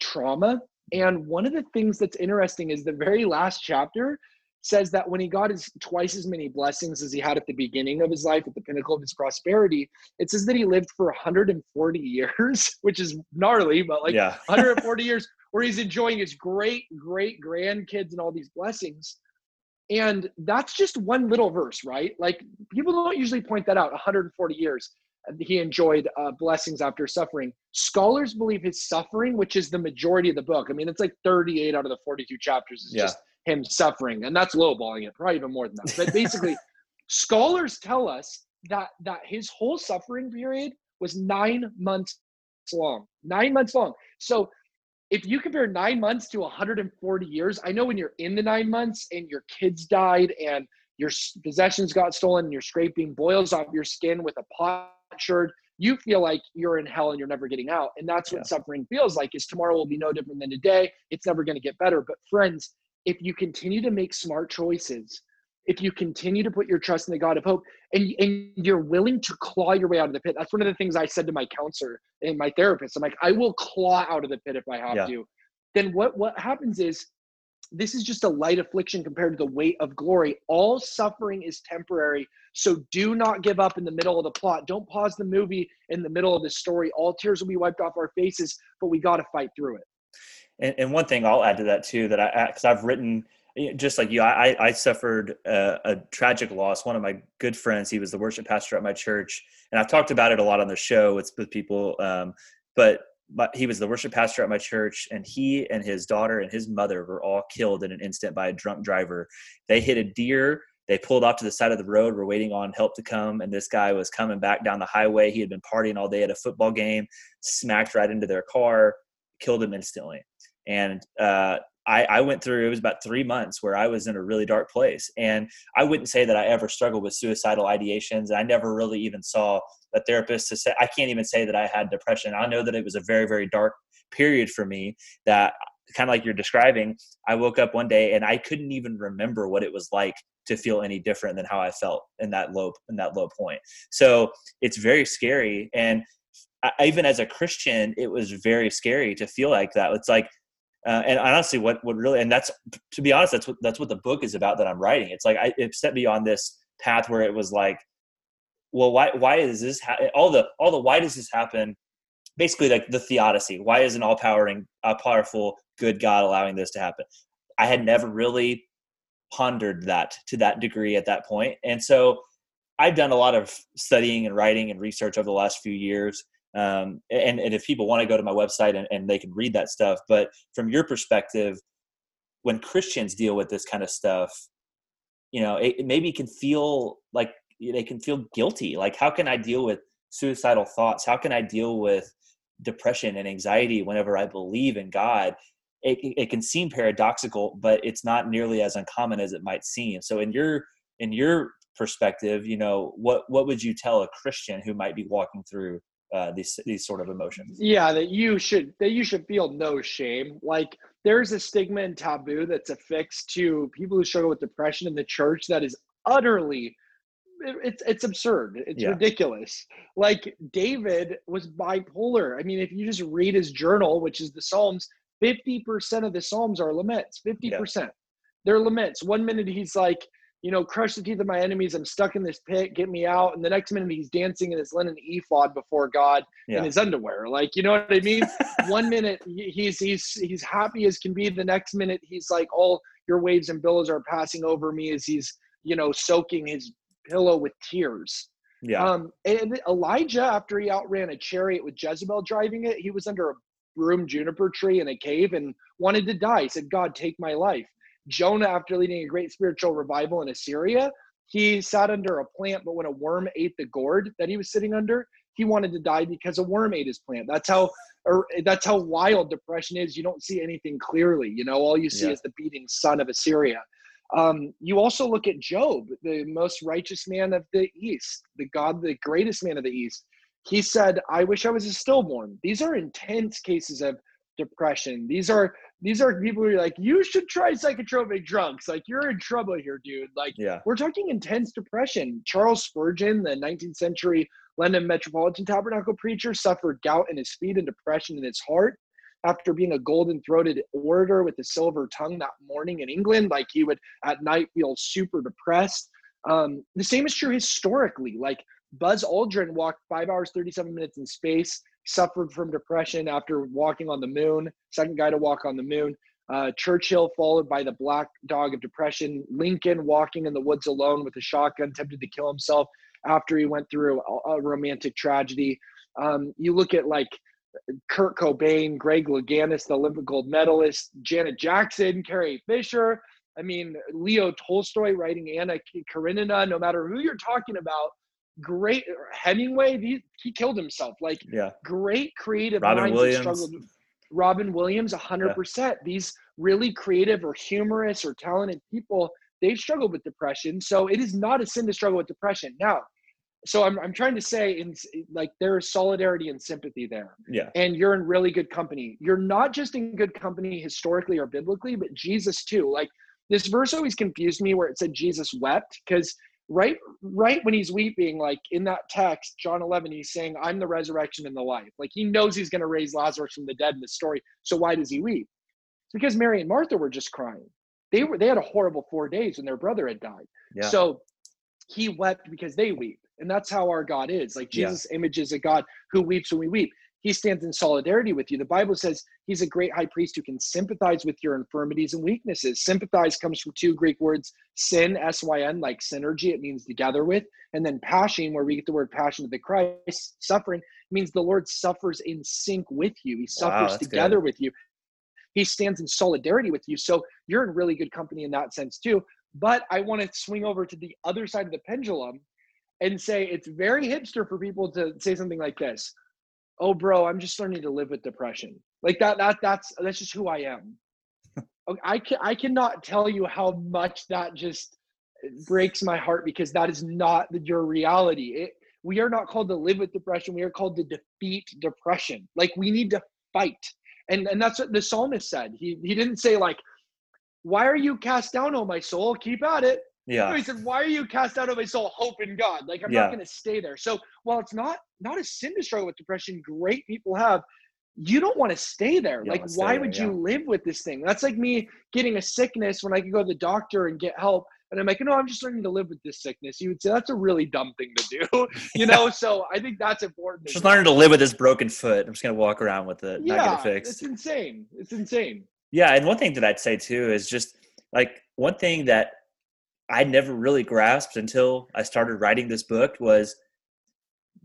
trauma? And one of the things that's interesting is the very last chapter says that when he got his twice as many blessings as he had at the beginning of his life, at the pinnacle of his prosperity, it says that he lived for 140 years, which is gnarly, but like yeah. 140 years where he's enjoying his great great grandkids and all these blessings. And that's just one little verse, right? Like people don't usually point that out 140 years he enjoyed uh, blessings after suffering. Scholars believe his suffering, which is the majority of the book. I mean, it's like 38 out of the 42 chapters is yeah. just him suffering, and that's lowballing it, probably even more than that. But basically, scholars tell us that that his whole suffering period was nine months long. Nine months long. So if you compare nine months to 140 years, I know when you're in the nine months and your kids died and your possessions got stolen and you're scraping boils off your skin with a potsherd, you feel like you're in hell and you're never getting out. And that's what yeah. suffering feels like is tomorrow will be no different than today. It's never going to get better. But friends, if you continue to make smart choices, if you continue to put your trust in the God of hope and, and you're willing to claw your way out of the pit, that's one of the things I said to my counselor and my therapist. I'm like, I will claw out of the pit if I have yeah. to. Then what, what happens is this is just a light affliction compared to the weight of glory. All suffering is temporary. So do not give up in the middle of the plot. Don't pause the movie in the middle of the story. All tears will be wiped off our faces, but we got to fight through it. And, and one thing I'll add to that too that I because I've written just like you, I, I suffered a, a, tragic loss. One of my good friends, he was the worship pastor at my church, and I've talked about it a lot on the show with with people. Um, but but he was the worship pastor at my church, and he and his daughter and his mother were all killed in an instant by a drunk driver. They hit a deer. They pulled off to the side of the road. We're waiting on help to come, and this guy was coming back down the highway. He had been partying all day at a football game, smacked right into their car, killed him instantly and uh, I, I, went through it was about three months where I was in a really dark place, and I wouldn't say that I ever struggled with suicidal ideations. I never really even saw a therapist to say I can't even say that I had depression. I know that it was a very very dark period for me that kind of like you're describing. I woke up one day and I couldn't even remember what it was like to feel any different than how I felt in that low in that low point. So it's very scary, and I, even as a Christian, it was very scary to feel like that. It's like, uh, and honestly, what what really, and that's to be honest, that's what that's what the book is about that I'm writing. It's like I, it set me on this path where it was like, well, why why is this ha- all the all the why does this happen? Basically, like the theodicy. Why is an all powering, powerful, good God allowing this to happen? I had never really pondered that to that degree at that point, and so I've done a lot of studying and writing and research over the last few years um, and, and if people want to go to my website and, and they can read that stuff but from your perspective when christians deal with this kind of stuff you know it, it maybe can feel like they can feel guilty like how can i deal with suicidal thoughts? How can i deal with depression and anxiety whenever i believe in god? It, it can seem paradoxical but it's not nearly as uncommon as it might seem. So in your in your perspective you know what what would you tell a christian who might be walking through uh, these these sort of emotions. Yeah, that you should that you should feel no shame. Like there's a stigma and taboo that's affixed to people who struggle with depression in the church that is utterly it's it's absurd. It's yeah. ridiculous. Like David was bipolar. I mean, if you just read his journal, which is the Psalms, 50% of the Psalms are laments. 50%. Yeah. They're laments. One minute he's like, you know, crush the teeth of my enemies. I'm stuck in this pit. Get me out. And the next minute, he's dancing in his linen ephod before God yeah. in his underwear. Like, you know what I mean? One minute he's he's he's happy as can be. The next minute he's like, all your waves and billows are passing over me as he's you know soaking his pillow with tears. Yeah. Um, and Elijah, after he outran a chariot with Jezebel driving it, he was under a broom juniper tree in a cave and wanted to die. He said, God, take my life. Jonah, after leading a great spiritual revival in Assyria, he sat under a plant, but when a worm ate the gourd that he was sitting under, he wanted to die because a worm ate his plant. That's how or that's how wild depression is. You don't see anything clearly. You know, all you see yeah. is the beating sun of Assyria. Um, you also look at Job, the most righteous man of the East, the God, the greatest man of the East. He said, I wish I was a stillborn. These are intense cases of depression. These are these are people who are like, you should try psychotropic drugs. Like you're in trouble here, dude. Like yeah. we're talking intense depression. Charles Spurgeon, the 19th century London Metropolitan Tabernacle preacher, suffered gout in his feet and depression in his heart after being a golden throated orator with a silver tongue that morning in England. Like he would at night feel super depressed. Um, the same is true historically. Like Buzz Aldrin walked five hours, 37 minutes in space suffered from depression after walking on the moon, second guy to walk on the moon. Uh, Churchill followed by the black dog of depression. Lincoln walking in the woods alone with a shotgun, tempted to kill himself after he went through a, a romantic tragedy. Um, you look at like Kurt Cobain, Greg Louganis, the Olympic gold medalist, Janet Jackson, Carrie Fisher. I mean, Leo Tolstoy writing Anna Karenina. No matter who you're talking about, great uh, Hemingway. He, he killed himself. Like yeah, great creative Robin minds Williams. struggled. Robin Williams, hundred yeah. percent. These really creative or humorous or talented people, they've struggled with depression. So it is not a sin to struggle with depression. Now, so I'm I'm trying to say in like there is solidarity and sympathy there. Yeah. And you're in really good company. You're not just in good company historically or biblically, but Jesus too. Like this verse always confused me where it said Jesus wept because right right when he's weeping like in that text john 11 he's saying i'm the resurrection and the life. Like he knows he's going to raise lazarus from the dead in the story so why does he weep? It's because mary and martha were just crying. They were they had a horrible four days when their brother had died. Yeah. so he wept because they weep and that's how our god is. Like jesus yeah. image is a god who weeps when we weep he stands in solidarity with you. The Bible says he's a great high priest who can sympathize with your infirmities and weaknesses. Sympathize comes from two Greek words, syn, S Y N, like synergy, it means together with, and then passion, where we get the word passion of the Christ, suffering means the Lord suffers in sync with you. He suffers wow, together good. with you. He stands in solidarity with you. So you're in really good company in that sense too. But I want to swing over to the other side of the pendulum and say it's very hipster for people to say something like this oh bro i'm just learning to live with depression. Like that that that's that's just who i am. I can i cannot tell you how much that just breaks my heart because that is not your reality. It, we are not called to live with depression. We are called to defeat depression. Like we need to fight. And and that's what the psalmist said. He he didn't say like why are you cast down oh my soul? Keep at it Yeah. he said, "Why are you cast out of my soul? Hope in God. Like I'm Yeah. not going to stay there." So while it's not not a sin to struggle with depression, great people have. You don't want to stay there. You Like, why there, would yeah. you live with this thing? That's like me getting a sickness when I could go to the doctor and get help. And I'm like, no, I'm just learning to live with this sickness. You would say that's a really dumb thing to do, you know. So I think that's important. Just learning to live with this broken foot. I'm just gonna walk around with it, not Yeah, get it fixed. it's insane. It's insane. Yeah, and one thing that I'd say too is just like one thing that I never really grasped until I started writing this book was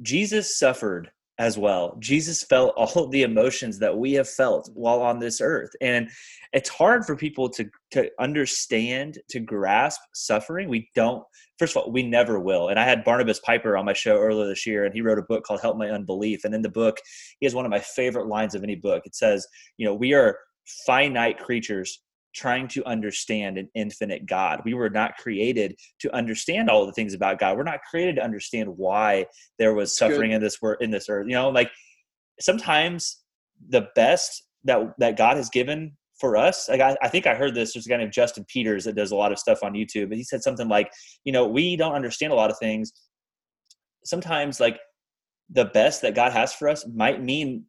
Jesus suffered as well. Jesus felt all the emotions that we have felt while on this earth. And it's hard for people to to understand, to grasp suffering. We don't first of all, we never will. And I had Barnabas Piper on my show earlier this year and he wrote a book called Help My Unbelief. And in the book, he has one of my favorite lines of any book. It says, you know, we are finite creatures trying to understand an infinite God. We were not created to understand all the things about God. We're not created to understand why there was suffering good. in this world in this earth. You know, like sometimes the best that that God has given for us, like I, I think I heard this. There's a guy named Justin Peters that does a lot of stuff on YouTube, and he said something like, you know, we don't understand a lot of things. Sometimes, like the best that God has for us might mean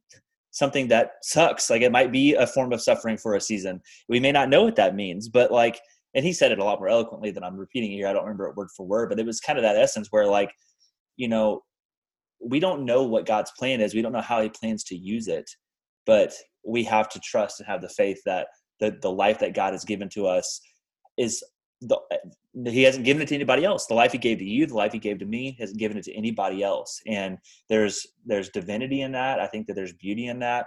something that sucks. Like it might be a form of suffering for a season. We may not know what that means, but like, and he said it a lot more eloquently than I'm repeating here. I don't remember it word for word, but it was kind of that essence where like, you know, we don't know what God's plan is. We don't know how he plans to use it, but we have to trust and have the faith that the, the life that God has given to us is the, he hasn't given it to anybody else. The life he gave to you, the life he gave to me, hasn't given it to anybody else. And there's there's divinity in that. I think that there's beauty in that.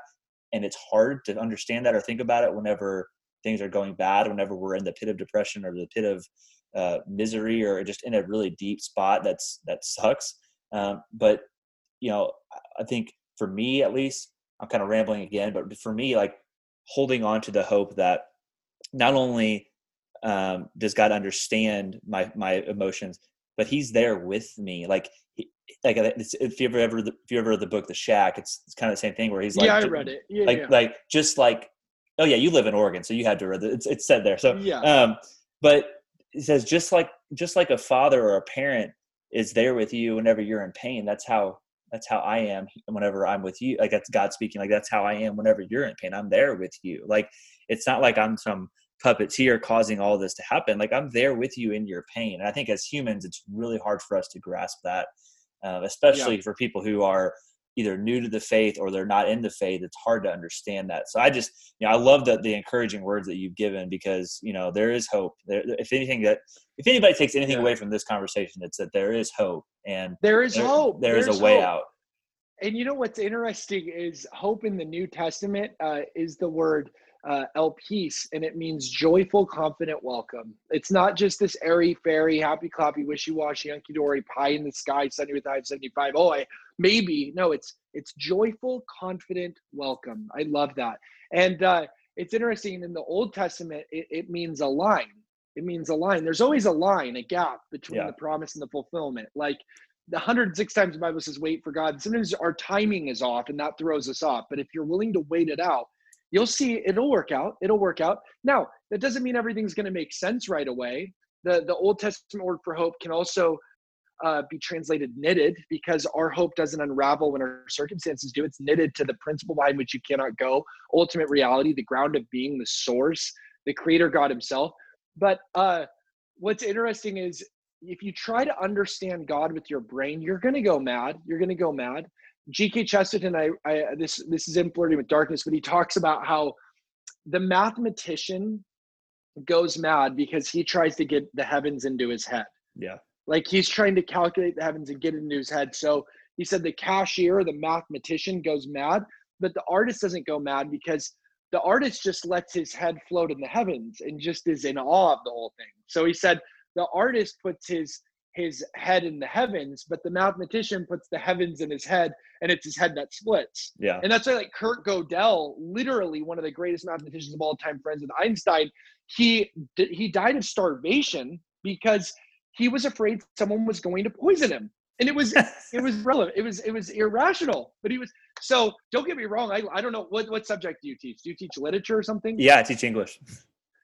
And it's hard to understand that or think about it whenever things are going bad, whenever we're in the pit of depression or the pit of uh, misery or just in a really deep spot that's that sucks. Um, but you know, I think for me at least, I'm kind of rambling again, but for me, like holding on to the hope that not only um, does God understand my my emotions, but He's there with me. Like, he, like it's, if you ever ever if you ever read the book The Shack, it's it's kind of the same thing where he's like, yeah, I read it. Yeah, like yeah. like just like, oh yeah, you live in Oregon, so you had to read it. It's it's said there. So yeah. um, but it says just like just like a father or a parent is there with you whenever you're in pain. That's how that's how I am whenever I'm with you. Like that's God speaking. Like that's how I am whenever you're in pain. I'm there with you. Like it's not like I'm some puppeteer causing all this to happen. Like I'm there with you in your pain. And I think as humans, it's really hard for us to grasp that, uh, especially for people who are either new to the faith or they're not in the faith. It's hard to understand that. So I just, you know, I love the the encouraging words that you've given because you know there is hope. There, if anything that if anybody takes anything Yeah. away from this conversation, it's that there is hope and there is there- hope. there is There's a way hope. out. And you know what's interesting is hope in the New Testament uh, is the word uh, elpis, and it means joyful, confident welcome. It's not just this airy fairy, happy clappy, wishy washy, hunky dory, pie in the sky, sunny with high seventy five. Oh, I maybe no. It's it's joyful, confident welcome. I love that, and uh, it's interesting. In the Old Testament, it, it means a line. It means a line. There's always a line, a gap between Yeah. the promise and the fulfillment. Like the 106 times the Bible says wait for God. Sometimes our timing is off and that throws us off. But if you're willing to wait it out, you'll see it'll work out. It'll work out. Now, that doesn't mean everything's going to make sense right away. The the Old Testament word for hope can also uh, be translated knitted because our hope doesn't unravel when our circumstances do. It's knitted to the principle behind which you cannot go, ultimate reality, the ground of being, the source, the creator God himself. But uh, what's interesting is if you try to understand God with your brain, you're going to go mad. You're going to go mad. G.K. Chesterton, I, I this this is in flirting with darkness, but he talks about how the mathematician goes mad because he tries to get the heavens into his head. Yeah. Like he's trying to calculate the heavens and get it into his head. So he said the cashier, the mathematician, goes mad, but the artist doesn't go mad because the artist just lets his head float in the heavens and just is in awe of the whole thing. So he said the artist puts his his head in the heavens, but the mathematician puts the heavens in his head, and it's his head that splits. Yeah. And that's why, like Kurt Gödel, literally one of the greatest mathematicians of all time, friends with Einstein, he he died of starvation because he was afraid someone was going to poison him, and it was it was relevant. It was it was irrational, but he was. So don't get me wrong. I I don't know what what subject do you teach? Do you teach literature or something? Yeah, I teach English.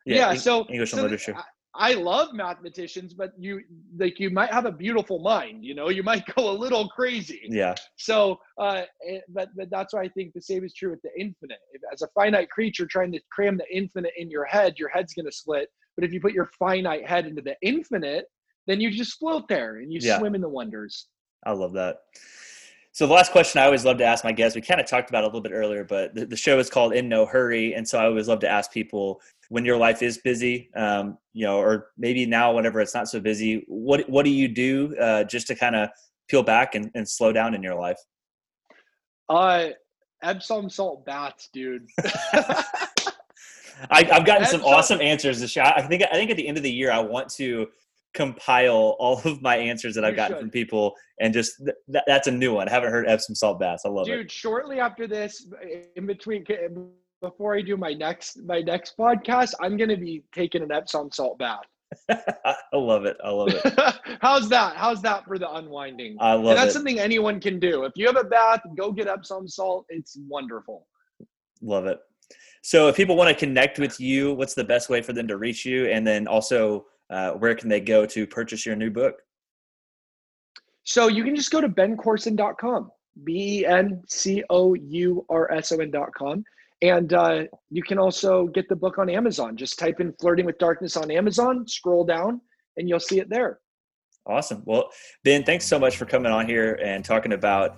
Yeah, Eng- so English so and th- literature. I, love mathematicians, but you like you might have a beautiful mind. You know, you might go a little crazy. Yeah. So, uh, eh, but but that's why I think the same is true with the infinite. If, as a finite creature trying to cram the infinite in your head, your head's going to split. But if you put your finite head into the infinite, then you just float there and you Yeah. swim in the wonders. I love that. So the last question I always love to ask my guests, we kind of talked about it a little bit earlier, but the, the show is called In No Hurry, and so I always love to ask people when your life is busy, um, you know, or maybe now whenever it's not so busy, what what do you do uh, just to kind of peel back and, and slow down in your life? Uh, Epsom salt baths, dude. I, I've gotten some awesome answers this year. I think I think at the end of the year, I want to compile all of my answers that I've You gotten should. from people, and just th- that, that's a new one. I haven't heard Epsom salt baths. I love dude shortly after this in between before i do my next my next podcast i'm going to be taking an epsom salt bath. I love it. I love it. how's that how's that for the unwinding I love and that's it. something anyone can do if you have a bath go get epsom salt it's wonderful Love it. So, if people want to connect with you, what's the best way for them to reach you? And then also, uh, where can they go to purchase your new book? so you can just go to bencourson.com E b-e-n-c-o-u-r-s-o-n.com and uh, you can also get the book on amazon just type in flirting with darkness on amazon scroll down and you'll see it there Awesome. Well, Ben, thanks so much for coming on here and talking about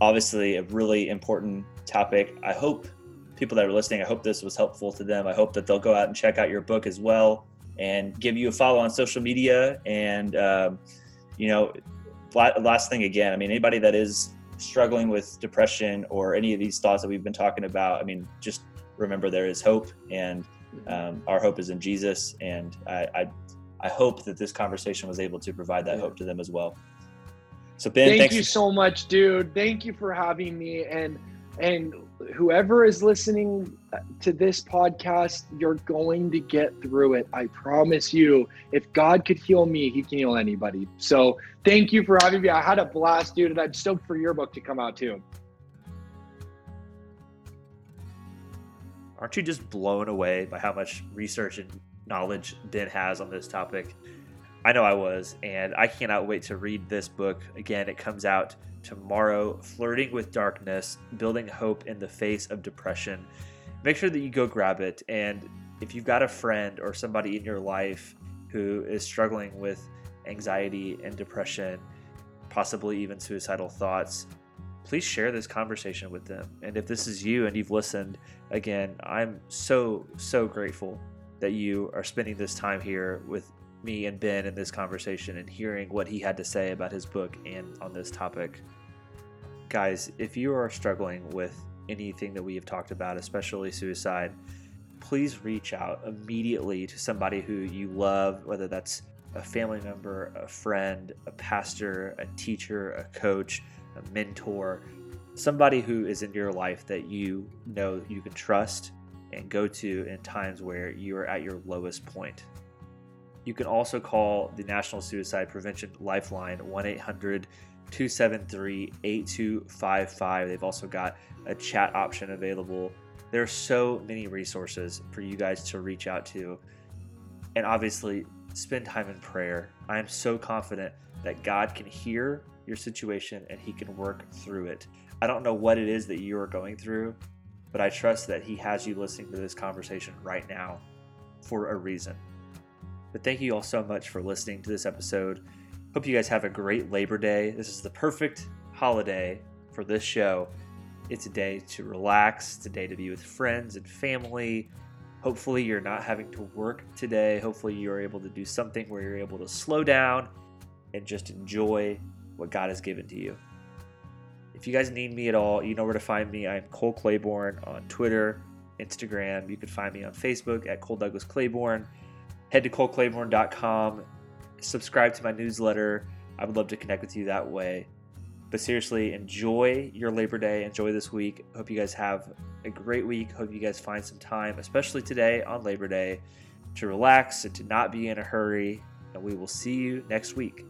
obviously a really important topic. I hope people that are listening, I hope this was helpful to them. I hope that they'll go out and check out your book as well and give you a follow on social media. And, um, you know, last thing again, I mean, anybody that is struggling with depression or any of these thoughts that we've been talking about, I mean, just remember there is hope and um, our hope is in Jesus. And I, I, I hope that this conversation was able to provide that hope to them as well. So Ben, Thank you so much, dude. Thank you for having me. And and whoever is listening uh, to this podcast, you're going to get through it. I promise you. If God could heal me, He can heal anybody. So thank you for having me. I had a blast, dude, and I'm stoked for your book to come out too. Aren't you just blown away by how much research and knowledge Ben has on this topic? I know I was, and I cannot wait to read this book. Again, it comes out tomorrow Flirting with Darkness Building Hope in the Face of Depression. Make sure that you go grab it. And if you've got a friend or somebody in your life who is struggling with anxiety and depression, possibly even suicidal thoughts, please share this conversation with them. And if this is you and you've listened, again, I'm so, so grateful that you are spending this time here with me and Ben in this conversation and hearing what he had to say about his book and on this topic. Guys, if you are struggling with anything that we have talked about, especially suicide, please reach out immediately to somebody who you love, whether that's a family member, a friend, a pastor, a teacher, a coach, a mentor, somebody who is in your life that you know you can trust and go to in times where you are at your lowest point. You can also call the National Suicide Prevention Lifeline 1 800 273 8255. They've also got a chat option available. There are so many resources for you guys to reach out to. And obviously, spend time in prayer. I am so confident that God can hear your situation and He can work through it. I don't know what it is that you are going through, but I trust that He has you listening to this conversation right now for a reason. But thank you all so much for listening to this episode. Hope you guys have a great Labor Day. This is the perfect holiday for this show. It's a day to relax, it's a day to be with friends and family. Hopefully, you're not having to work today. Hopefully, you're able to do something where you're able to slow down and just enjoy what God has given to you. If you guys need me at all, you know where to find me. I'm Cole Claiborne on Twitter, Instagram. You can find me on Facebook at Cole Douglas Claiborne. Head to coleclaiborne.com, subscribe to my newsletter. I would love to connect with you that way. But seriously, enjoy your Labor Day. Enjoy this week. Hope you guys have a great week. Hope you guys find some time, especially today on Labor Day, to relax and to not be in a hurry. And we will see you next week.